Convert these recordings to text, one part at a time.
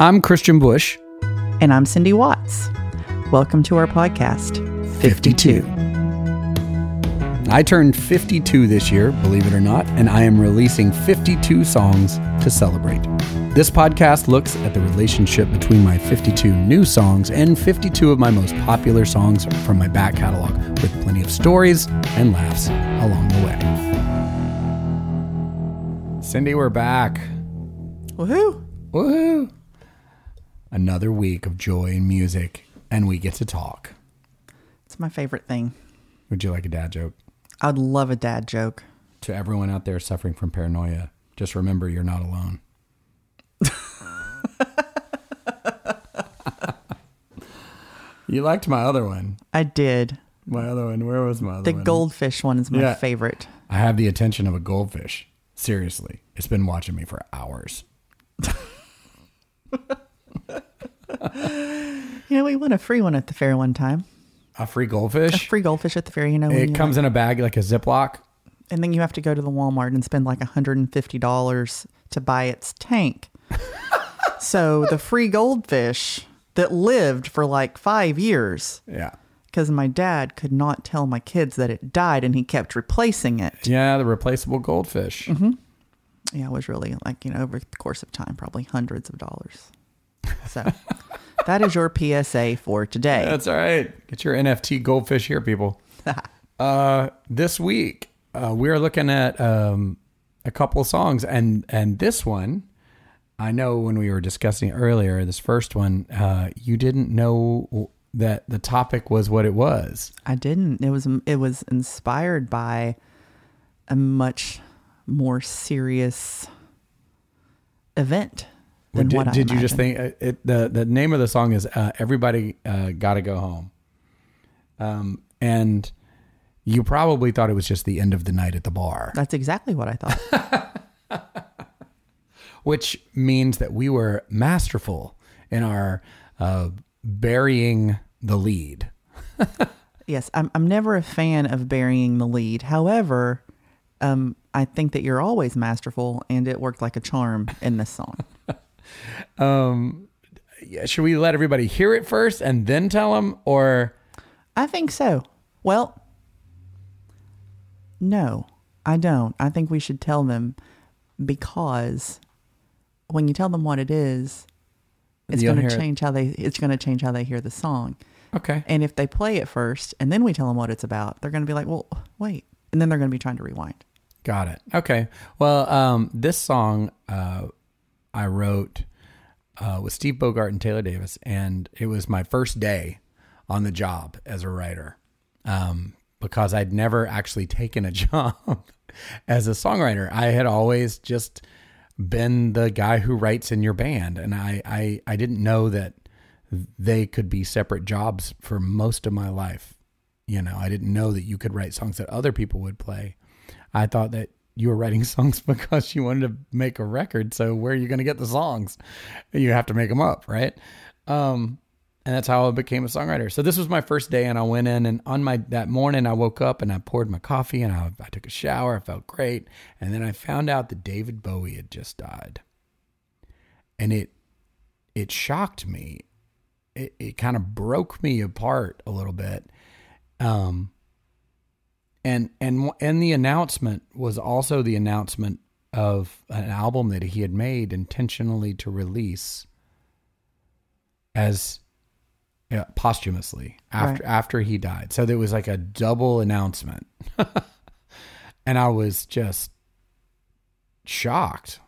I'm Kristian Bush. And I'm Cindy Watts. Welcome to our podcast, 52. I turned 52 this year, believe it or not, and I am releasing 52 songs to celebrate. This podcast looks at the relationship between my 52 new songs and 52 of my most popular songs from my back catalog, with plenty of stories and laughs along the way. Cindy, we're back. Woohoo! Woohoo! Another week of joy and music, and we get to talk. It's my favorite thing. Would you like a dad joke? I'd love a dad joke. To everyone out there suffering from paranoia, just remember you're not alone. you liked my other one. I did. My other one. Where was my other The one? goldfish one is my Yeah. favorite. I have the attention of a goldfish. Seriously, it's been watching me for hours. You know, we won a free one at the fair one time. A free goldfish? A free goldfish at the fair, you know. it comes in a bag like a Ziploc. and then you have to go to the Walmart and spend like $150 to buy its tank. so the free goldfish that lived for like five years Yeah. because my dad could not tell my kids that it died and he kept replacing it. Yeah, the replaceable goldfish. Mm-hmm. Yeah, it was really like, you know, over the course of time, probably hundreds of dollars. So that is your PSA for today. That's all right. Get your NFT goldfish here, people. uh, this week, uh, we are looking at um, a couple of songs, and and this one, I know when we were discussing earlier, this first one, uh, you didn't know that the topic was what it was. I didn't. It was it was inspired by a much more serious event than did what I did you just think uh, it, the the name of the song is uh, "Everybody uh, Gotta Go Home," um, and you probably thought it was just the end of the night at the bar. That's exactly what I thought. which means that we were masterful in our uh, burying the lead. yes, I'm I'm never a fan of burying the lead. However, um, I think that you're always masterful, and it worked like a charm in this song. Yeah, Should we let everybody hear it first and then tell them, or I think so. Well, no, I don't. I think we should tell them because when you tell them what it is, it's going to it. change how they it's going to change how they hear the song. okay, And if they play it first and then we tell them what it's about, they're going to be like, "Well, wait." And then they're going to be trying to rewind. got it. Okay, well, um, this song uh, I wrote uh, with Steve Bogard and Taylor Davis, and it was my first day on the job as a writer um, because I'd never actually taken a job as a songwriter. I had always just been the guy who writes in your band, and I, I, I didn't know that they could be separate jobs for most of my life. You know, I didn't know that you could write songs that other people would play. I thought that you were writing songs because you wanted to make a record. So where are you going to get the songs? You have to make them up, right? Um, and that's how I became a songwriter. So this was my first day, and I went in, and on my that morning, I woke up and I poured my coffee, and I, I took a shower. I felt great, and then I found out that David Bowie had just died, and it it shocked me. It it kind of broke me apart a little bit. Um, and and and the announcement was also the announcement of an album that he had made intentionally to release as yeah, posthumously after Right. after he died. So there was like a double announcement. and I was just shocked.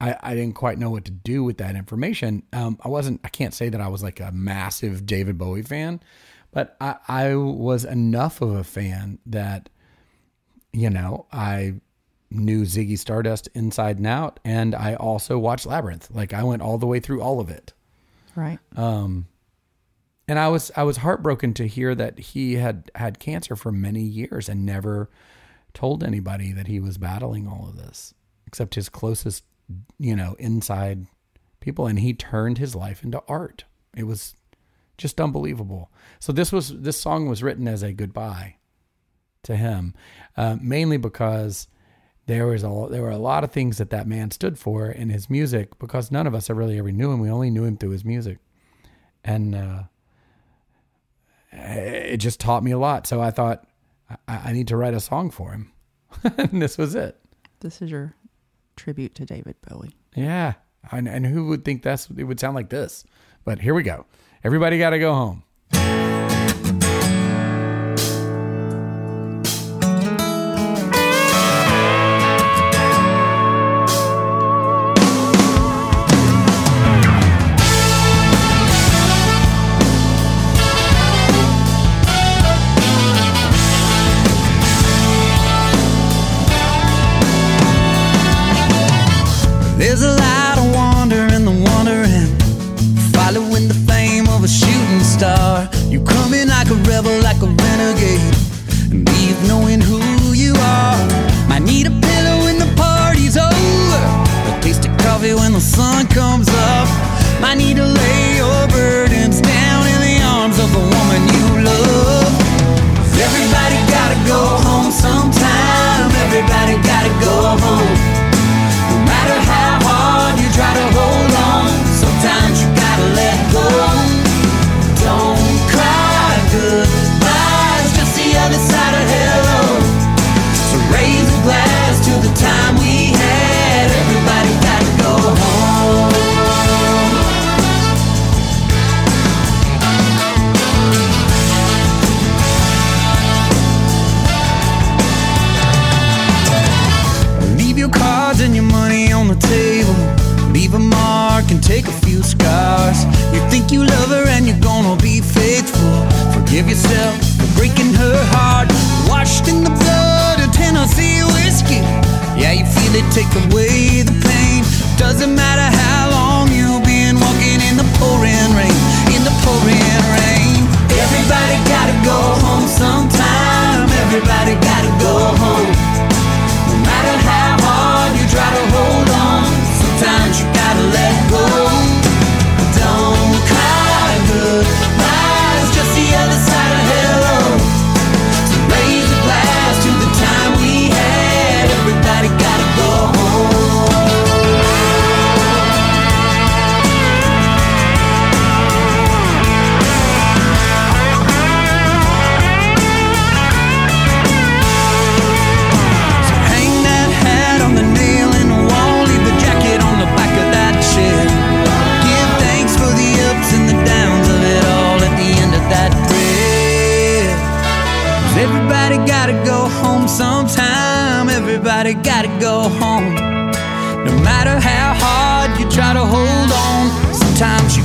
I, I didn't quite know what to do with that information. Um, I wasn't, I can't say that I was like a massive David Bowie fan, but I, I was enough of a fan that, you know, I knew Ziggy Stardust inside and out. And I also watched Labyrinth. Like I went all the way through all of it. Right. Um, and I was I was heartbroken to hear that he had had cancer for many years and never told anybody that he was battling all of this, except his closest, you know, inside people. And he turned his life into art. It was just unbelievable. So this was this song was written as a goodbye to him, uh, mainly because there was a there were a lot of things that that man stood for in his music because none of us really ever knew him. We only knew him through his music, and uh, it just taught me a lot. So I thought I, I need to write a song for him, and this was it. This is your tribute to David Bowie. Yeah, and, and who would think that's it would sound like this? But here we go. Everybody got to go home. Comes up. Might need to lay your burdens down in the arms of the woman you love. Everybody gotta go home sometime. Everybody gotta go home. You think you love her and you're gonna be faithful. Forgive yourself for breaking her heart. Washed in the blood of Tennessee whiskey. Yeah, you feel it take away the pain. Doesn't matter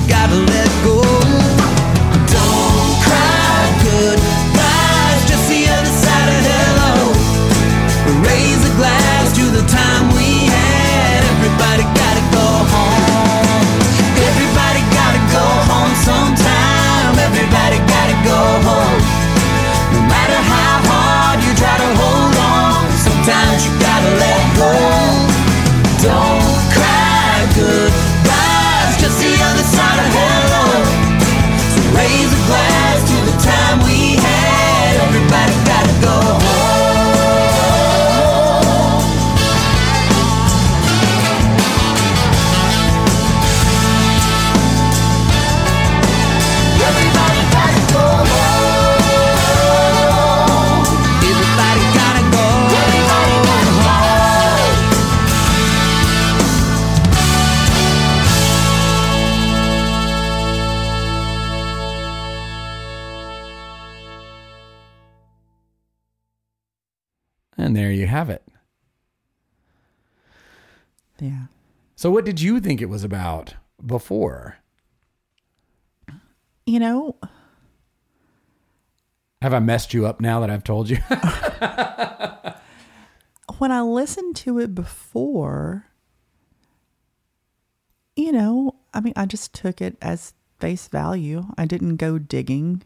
gotta let And there you have it. Yeah. So, what did you think it was about before? You know, Have I messed you up now that I've told you? when I listened to it before, you know, I mean, I just took it as face value. I didn't go digging.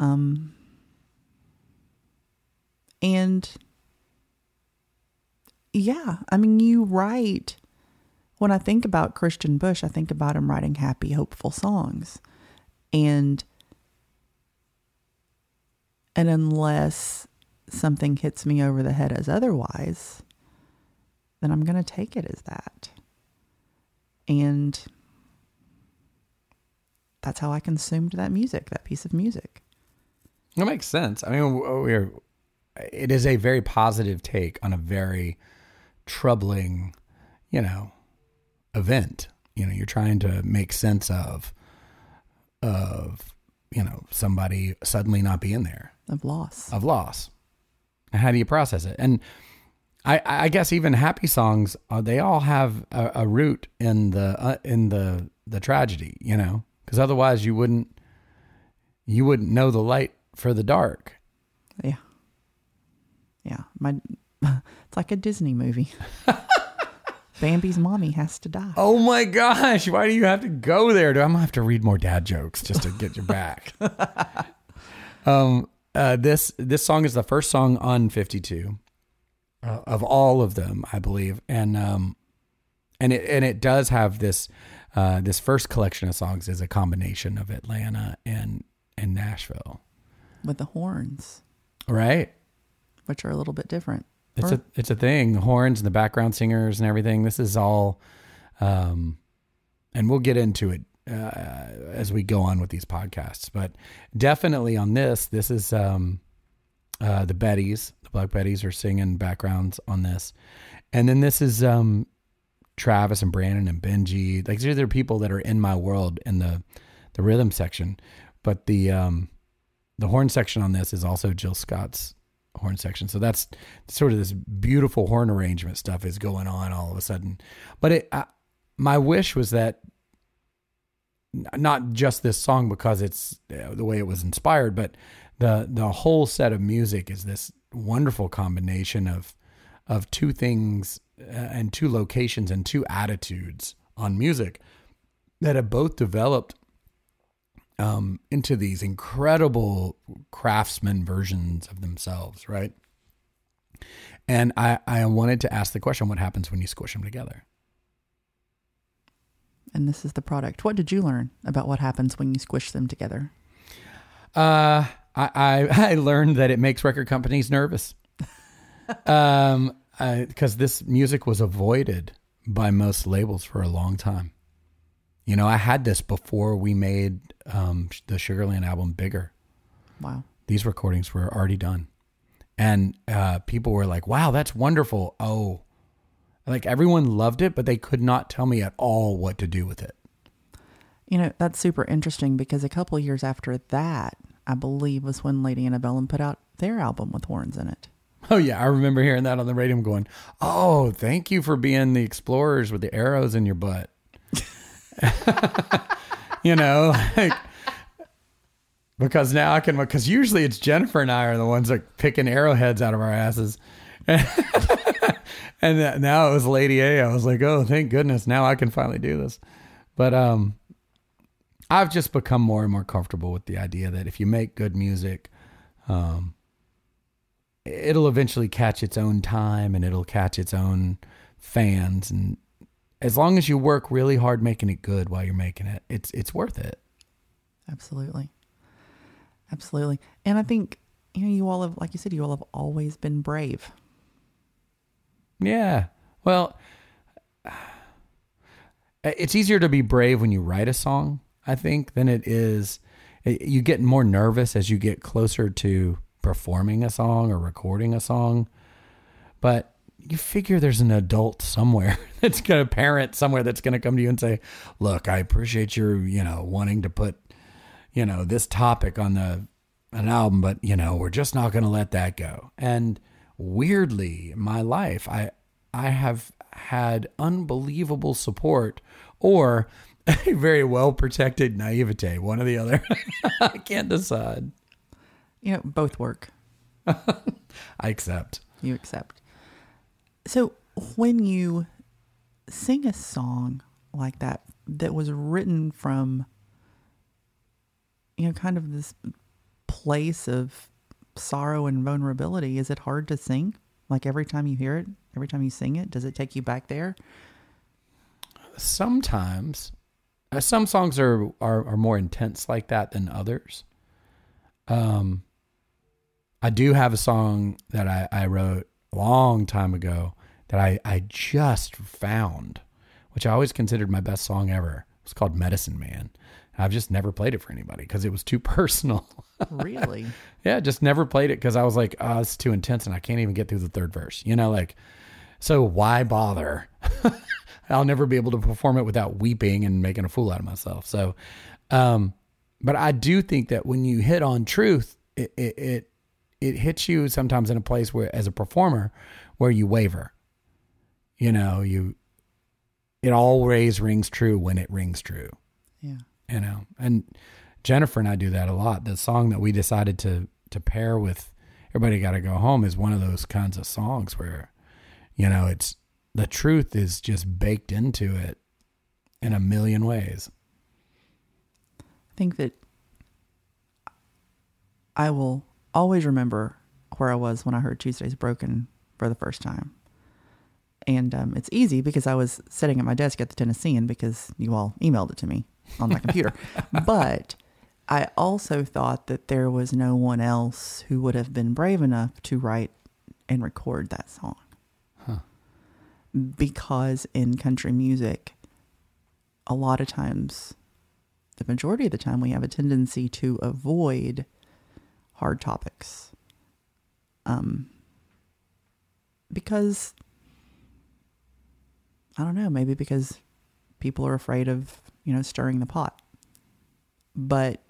Um, and yeah, I mean, you write. When I think about Kristian Bush, I think about him writing happy, hopeful songs. And and unless something hits me over the head as otherwise, then I'm going to take it as that. And that's how I consumed that music, that piece of music. That makes sense. I mean, we're it is a very positive take on a very troubling, you know, event. You know, you're trying to make sense of of you know somebody suddenly not being there Of loss. of loss. And how do you process it? And I, I guess even happy songs, uh, they all have a, a root in the uh, in the the tragedy, you know, because otherwise you wouldn't you wouldn't know the light for the dark. Yeah. Yeah. My it's like a Disney movie. Bambi's mommy has to die. Oh my gosh, why do you have to go there? Do I'm gonna have to read more dad jokes just to get you back. um, uh, this this song is the first song on 52 uh, of all of them, I believe, and um, and it and it does have this uh, this first collection of songs is a combination of Atlanta and and Nashville, With the horns, right? which are a little bit different. It's a it's a thing. The horns and the background singers and everything. This is all, um, and we'll get into it uh, as we go on with these podcasts. But definitely on this, this is um, uh, the Bettys. The Black Bettys are singing backgrounds on this, and then this is um, Travis and Brandon and Benji. Like these are people that are in my world in the the rhythm section, but the um, the horn section on this is also Jill Scott's horn section. So that's sort of this beautiful horn arrangement stuff is going on all of a sudden. But it, I, my wish was that not just this song because it's uh, the way it was inspired, but the the whole set of music is this wonderful combination of of two things uh, and two locations and two attitudes on music that have both developed um, into these incredible craftsman versions of themselves, right? And I, I wanted to ask the question what happens when you squish them together? And this is the product. What did you learn about what happens when you squish them together? Uh, I, I, I learned that it makes record companies nervous. um, because this music was avoided by most labels for a long time. You know, I had this before we made um, the Sugarland album bigger. Wow. these recordings were already done and uh, people were like wow that's wonderful oh like everyone loved it but they could not tell me at all what to do with it You know, that's super interesting because a couple of years after that, I believe was when Lady Antebellum put out their album with horns in it. oh yeah i remember hearing that on the radio I'm going oh thank you for being the explorers with the arrows in your butt you know like because now i can because usually it's jennifer and i are the ones that picking arrowheads out of our asses. And now it was lady a. I was like oh thank goodness now i can finally do this. But um i've just become more and more comfortable with the idea that if you make good music um it'll eventually catch its own time and it'll catch its own fans and as long as you work really hard making it good while you're making it it's it's worth it Absolutely. Absolutely. And I think, you know, you all have, like you said, you all have always been brave. Yeah. Well, it's easier to be brave when you write a song, I think, than it is. Eh, you get more nervous as you get closer to performing a song or recording a song. But you figure there's an adult somewhere that's going to parent somewhere that's going to come to you and say, "Look, I appreciate your, you know, wanting to put, you know, this topic on the an album, but you know, we're just not going to let that go." And weirdly, my life, I I have had unbelievable support or a very well protected naivete, one or the other. I can't decide. You know, both work. I accept. You accept. So when you sing a song like that, that was written from, you know, kind of this place of sorrow and vulnerability, is it hard to sing? Like every time you hear it, every time you sing it, does it take you back there? sometimes uh, some songs are, are are more intense like that than others um i do have a song that i i wrote a long time ago that I, I just found, which I always considered my best song ever. It's called Medicine Man. I've just never played it for anybody because it was too personal. Really? yeah, just never played it because I was like, oh, it's too intense and I can't even get through the third verse. You know, like, so why bother? I'll never be able to perform it without weeping and making a fool out of myself. So, um, but I do think that when you hit on truth, it, it, it, it hits you sometimes in a place where, as a performer, where you waver. You know, you, it always rings true when it rings true yeah. you know and jennifer and i do that a lot the song that we decided to to pair with everybody got to go home is one of those kinds of songs where you know it's the truth is just baked into it in a million ways I think that I will always remember where I was when I heard Tuesday's Broken for the first time. And um, it's easy because I was sitting at my desk at the Tennessean because you all emailed it to me on my computer. but I also thought that there was no one else who would have been brave enough to write and record that song. Because in country music, a lot of times, the majority of the time, we have a tendency to avoid hard topics. Um, because I don't know, maybe because people are afraid of, you know, stirring the pot. But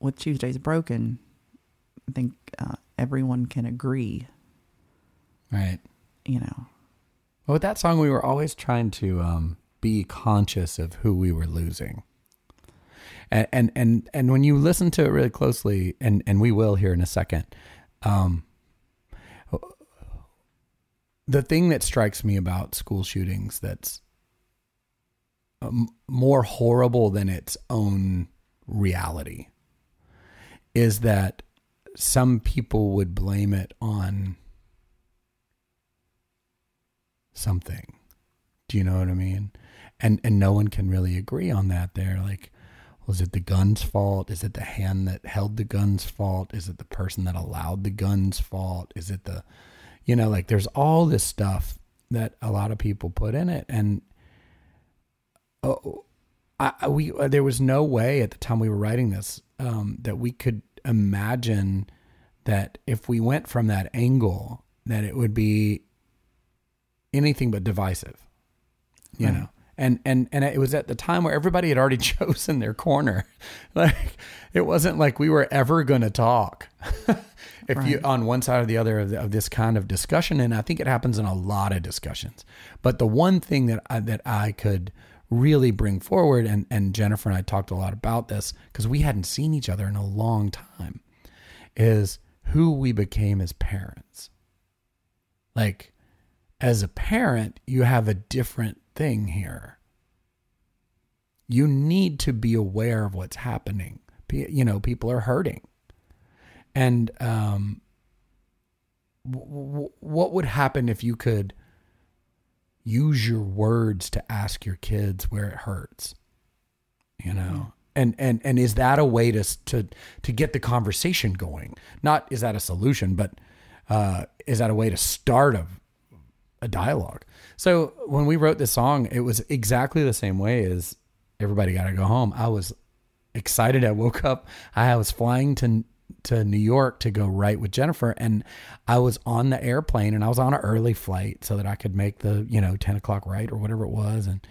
with Tuesday's Broken, I think uh, everyone can agree, right you know. well with that song we were always trying to um, be conscious of who we were losing and and and, and when you listen to it really closely and and we will here in a second um, the thing that strikes me about school shootings that's um, more horrible than its own reality is that some people would blame it on something. Do you know what I mean? And and no one can really agree on that. They're like, was it the gun's fault? Is it the hand that held the gun's fault? Is it the person that allowed the gun's fault? Is it the, you know, like there's all this stuff that a lot of people put in it, and oh, I, we there was no way at the time we were writing this um, that we could imagine that if we went from that angle that it would be anything but divisive you know? And and and it was at the time where everybody had already chosen their corner. Like it wasn't like we were ever going to talk if you on one side or the other of, the, of this kind of discussion and i think it happens in a lot of discussions but the one thing that I, that i could really bring forward and and jennifer and i talked a lot about this because we hadn't seen each other in a long time is who we became as parents like as a parent, you have a different thing here. You need to be aware of what's happening. You know, people are hurting. And um, w- w- what would happen if you could use your words to ask your kids where it hurts? You know, and and and is that a way to to to get the conversation going? Not is that a solution, but uh, is that a way to start a a dialogue. So when we wrote this song, it was exactly the same way as everybody got to go home. I was excited. I woke up. I was flying to to New York to go write with Jennifer, and I was on the airplane, and I was on an early flight so that I could make the you know ten o'clock right or whatever it was, and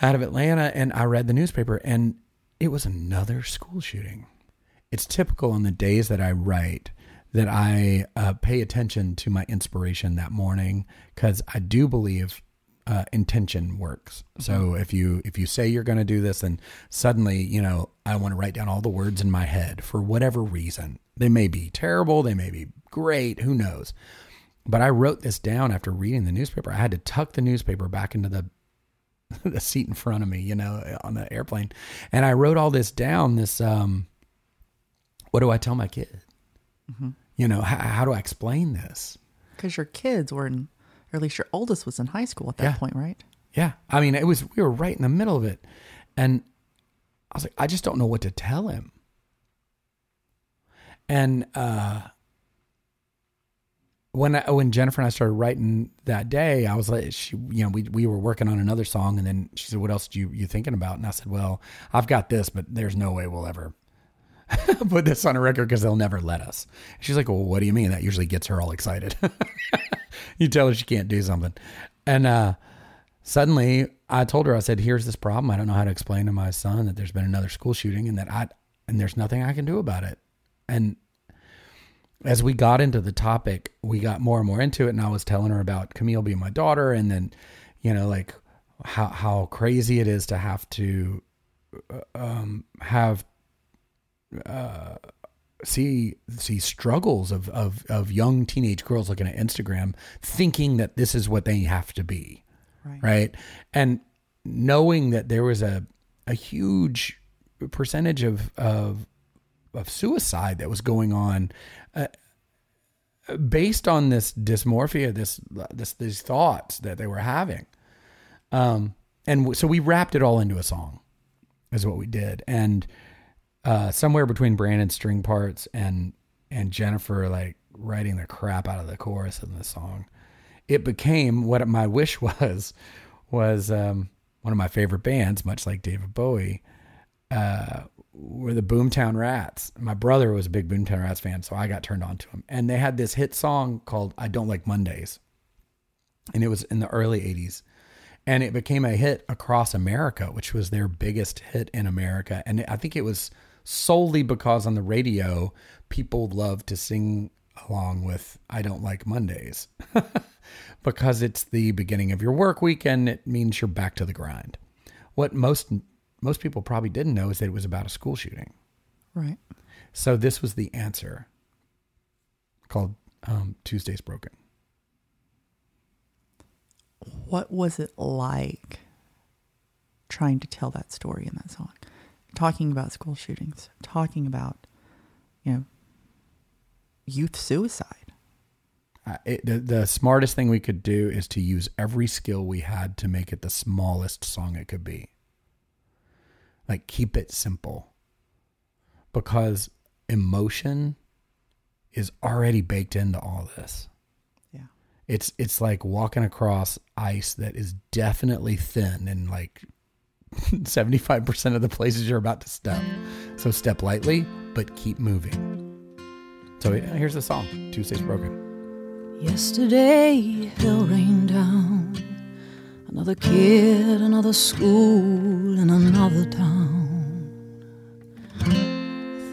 out of Atlanta, and I read the newspaper, and it was another school shooting. It's typical on the days that I write that I uh, pay attention to my inspiration that morning because I do believe uh, intention works. So if you if you say you're going to do this, and suddenly you know I want to write down all the words in my head for whatever reason. They may be terrible, they may be great, who knows. But I wrote this down after reading the newspaper. I had to tuck the newspaper back into the the seat in front of me, you know, on the airplane. And I wrote all this down. This, um, what do I tell my kid? You know, how, how do I explain this? Because your kids were in, or at least your oldest was in high school at that Yeah. point, right? Yeah. I mean, it was, we were right in the middle of it. And I was like, I just don't know what to tell him. And, uh, when I, when Jennifer and I started writing that day, I was like, she, you know, we we were working on another song, and then she said, "What else do you you thinking about?" And I said, "Well, I've got this, but there's no way we'll ever put this on a record because they'll never let us." She's like, "Well, what do you mean?" That usually gets her all excited. you tell her she can't do something, and uh, suddenly I told her, I said, "Here's this problem. I don't know how to explain to my son that there's been another school shooting, and that I and there's nothing I can do about it." And as we got into the topic, we got more and more into it, and I was telling her about Camille being my daughter, and then, you know, like how how crazy it is to have to uh, um, have uh, see see struggles of, of of young teenage girls looking at Instagram, thinking that this is what they have to be, Right. right? And knowing that there was a a huge percentage of of of suicide that was going on uh, based on this dysmorphia this this these thoughts that they were having um and w- so we wrapped it all into a song is what we did and uh somewhere between brandon's string parts and and jennifer like writing the crap out of the chorus in the song it became what my wish was was um one of my favorite bands much like david bowie uh, were the Boomtown Rats. My brother was a big Boomtown Rats fan, so I got turned on to them. And they had this hit song called "I Don't Like Mondays," and it was in the early '80s, and it became a hit across America, which was their biggest hit in America. And I think it was solely because on the radio people love to sing along with "I Don't Like Mondays." because it's the beginning of your work week and it means you're back to the grind. What most most people probably didn't know is that it was about a school shooting. Right. So this was the answer called um, Tuesday's Broken. What was it like trying to tell that story in that song? Talking about school shootings, talking about, you know, youth suicide. Uh, it, the, the smartest thing we could do is to use every skill we had to make it the smallest song it could be. Like, keep it simple. Because emotion is already baked into all this. Yeah. It's it's like walking across ice that is definitely thin and like 75% of the places you're about to step. So step lightly, but keep moving. So here's the song, Tuesday's Broken. Yesterday, hell rained down. Another kid, another school, in another town.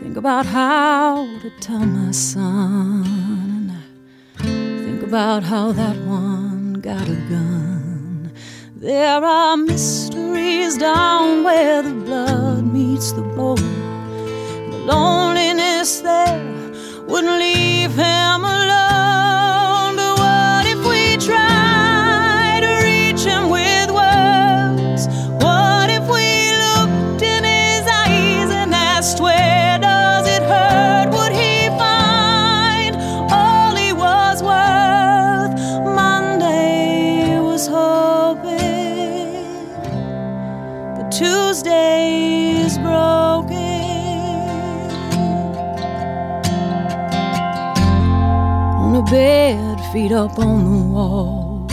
Think about how to tell my son. Think about how that one got a gun. There are mysteries down where the blood meets the bone. The loneliness there wouldn't leave him alone. Feet up on the wall.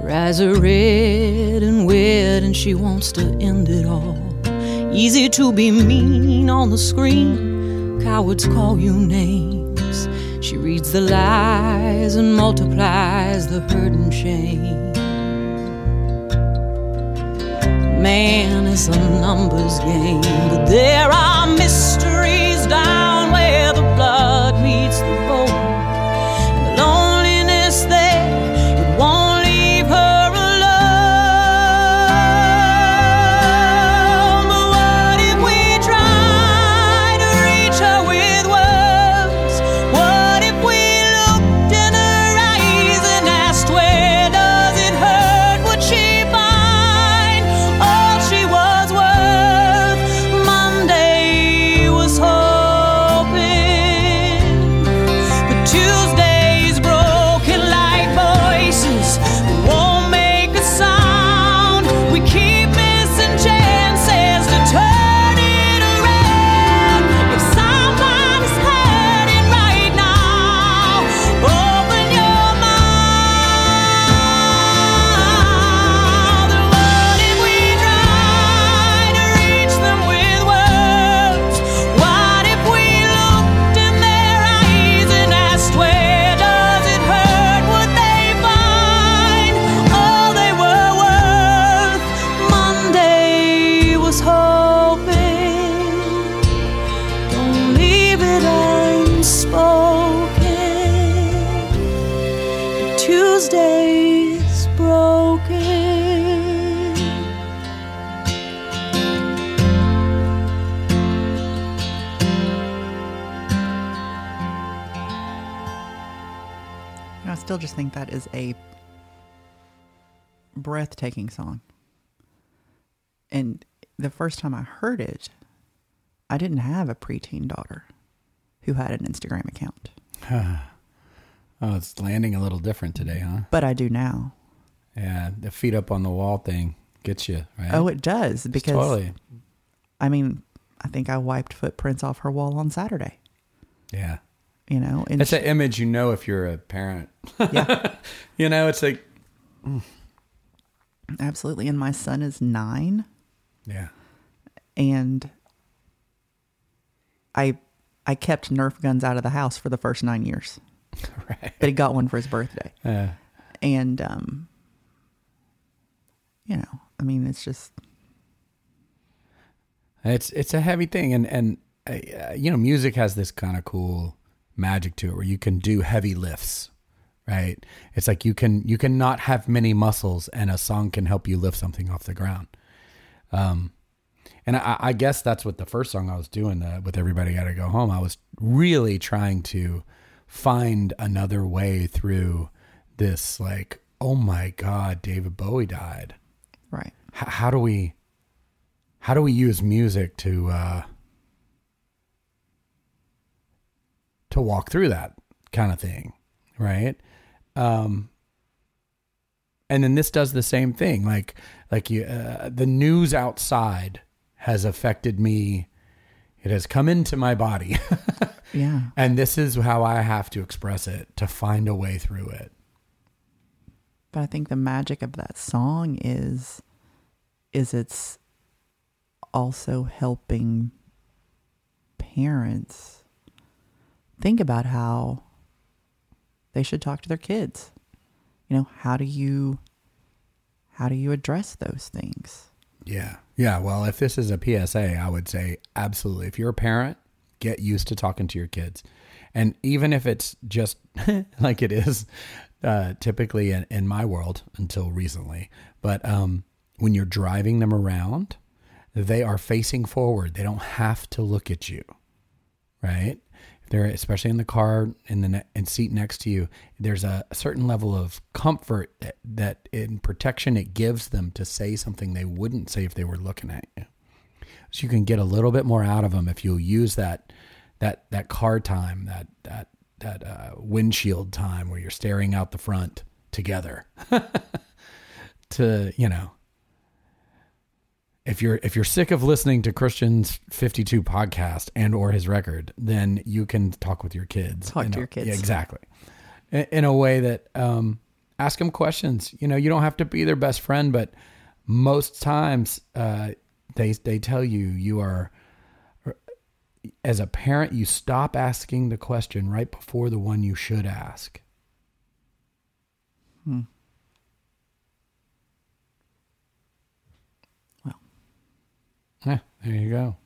Her eyes are red and wet, and she wants to end it all. Easy to be mean on the screen, cowards call you names. She reads the lies and multiplies the hurt and shame. Man, it's a numbers game, but there are mysteries breathtaking song. And the first time I heard it, I didn't have a preteen daughter who had an Instagram account, Oh, it's landing a little different today, huh? but I do now. Yeah, the feet up on the wall thing gets you, right? Oh, it does It's because totally. I mean, I think I wiped footprints off her wall on Saturday. Yeah. You know, and It's an image you know if you're a parent. yeah, You know, it's like, mm. Absolutely. And my son is nine, yeah. and I I kept Nerf guns out of the house for the first nine years, Right. but he got one for his birthday, Uh, and um, you know, I mean, it's just It's it's a heavy thing, and and uh, you know, music has this kind of cool magic to it where you can do heavy lifts, right? It's like you can you can not have many muscles, and a song can help you lift something off the ground. Um, and I, I guess that's what the first song I was doing uh, with everybody got to go home. I was really trying to find another way through this, like, oh my god, David Bowie died right. h- how do we how do we use music to uh to walk through that kind of thing right um and then this does the same thing. Like like you uh, the news outside has affected me. It has come into my body. Yeah, and this is how i have to express it to find a way through it. But I think the magic of that song is is it's also helping parents think about how they should talk to their kids. You know, how do you how do you address those things? Yeah. Yeah. Well, if this is a PSA, I would say absolutely. If you're a parent, get used to talking to your kids. And even if it's just like it is uh, typically in, in my world until recently, but um, when you're driving them around, they are facing forward. They don't have to look at you, right? If they're especially in the car in the ne- in seat next to you, there's a, a certain level of comfort that, that in protection it gives them to say something they wouldn't say if they were looking at you. So you can get a little bit more out of them if you'll use that that that car time, that that that uh, windshield time where you're staring out the front together. to you know, if you're if you're sick of listening to Kristian's 52 podcast and or his record, then you can talk with your kids. Talk to a- your kids. Yeah, exactly. In, in a way that um, ask them questions. You know, you don't have to be their best friend, but most times uh, they they tell you you are as a parent you stop asking the question right before the one you should ask. Well. Yeah, there you go.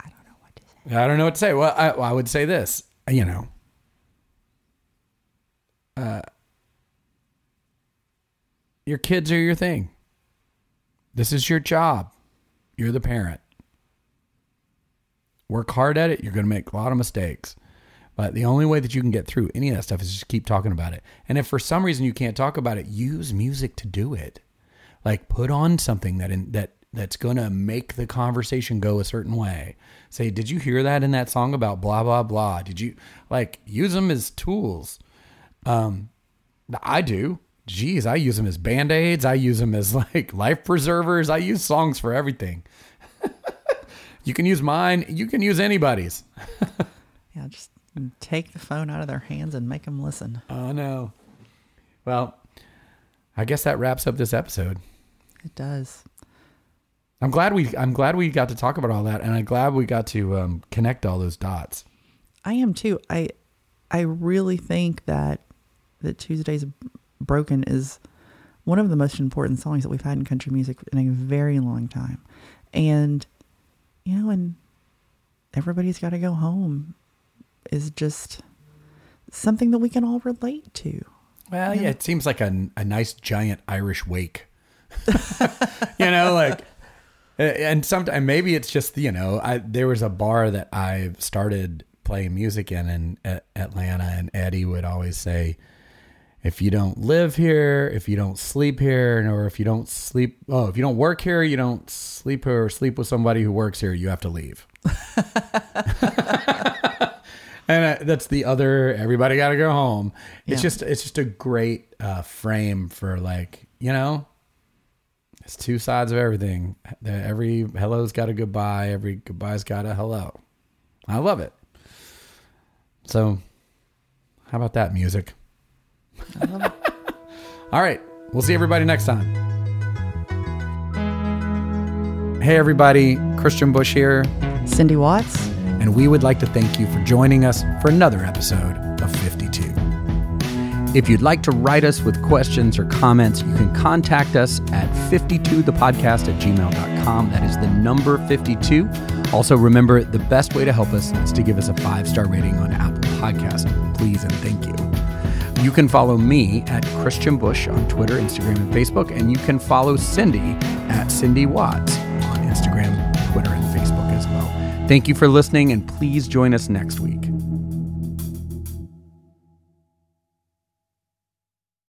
I don't know what to say. I don't know what to say. Well, I, I would say this, you know, uh, your kids are your thing. This is your job. You're the parent. Work hard at it. You're going to make a lot of mistakes. But the only way that you can get through any of that stuff is just keep talking about it. And if for some reason you can't talk about it, use music to do it. Like put on something that in, that that's going to make the conversation go a certain way. Say, did you hear that in that song about blah blah blah? Did you like use them as tools? Um, I do. Geez, I use them as band aids. I use them as like life preservers. I use songs for everything. you can use mine. You can use anybody's. Yeah, just take the phone out of their hands and make them listen. Oh no. Well, I guess that wraps up this episode. It does. I'm glad we I'm glad we got to talk about all that, and I'm glad we got to um, connect all those dots. I am too. I I really think that that Tuesdays Broken is one of the most important songs that we've had in country music in a very long time. And you know, and everybody's got to go home is just something that we can all relate to. Well, yeah, it seems like a, a nice giant Irish wake. you know, like, and sometimes maybe it's just you know, I there was a bar that I started playing music in in Atlanta, and Eddie would always say, "If you don't live here, if you don't sleep here, or if you don't sleep, oh, if you don't work here, you don't sleep here, or sleep with somebody who works here, you have to leave." and uh, that's the other. Everybody got to go home. It's Yeah. just it's just a great uh, frame for like you know it's two sides of everything. Every hello's got a goodbye. Every goodbye's got a hello. I love it. So, how about that music? All right. We'll see everybody next time. Hey, everybody. Kristian Bush here. Cindy Watts. And we would like to thank you for joining us for another episode of 52. If you'd like to write us with questions or comments, you can contact us at 52thepodcast at gmail.com. That is the number 52. Also, remember the best way to help us is to give us a five star rating on Apple Podcast. Please and thank you. You can follow me at Kristian Bush on Twitter, Instagram, and Facebook, and you can follow Cindy at Cindy Watts on Instagram, Twitter, and Facebook as well. Thank you for listening, and please join us next week.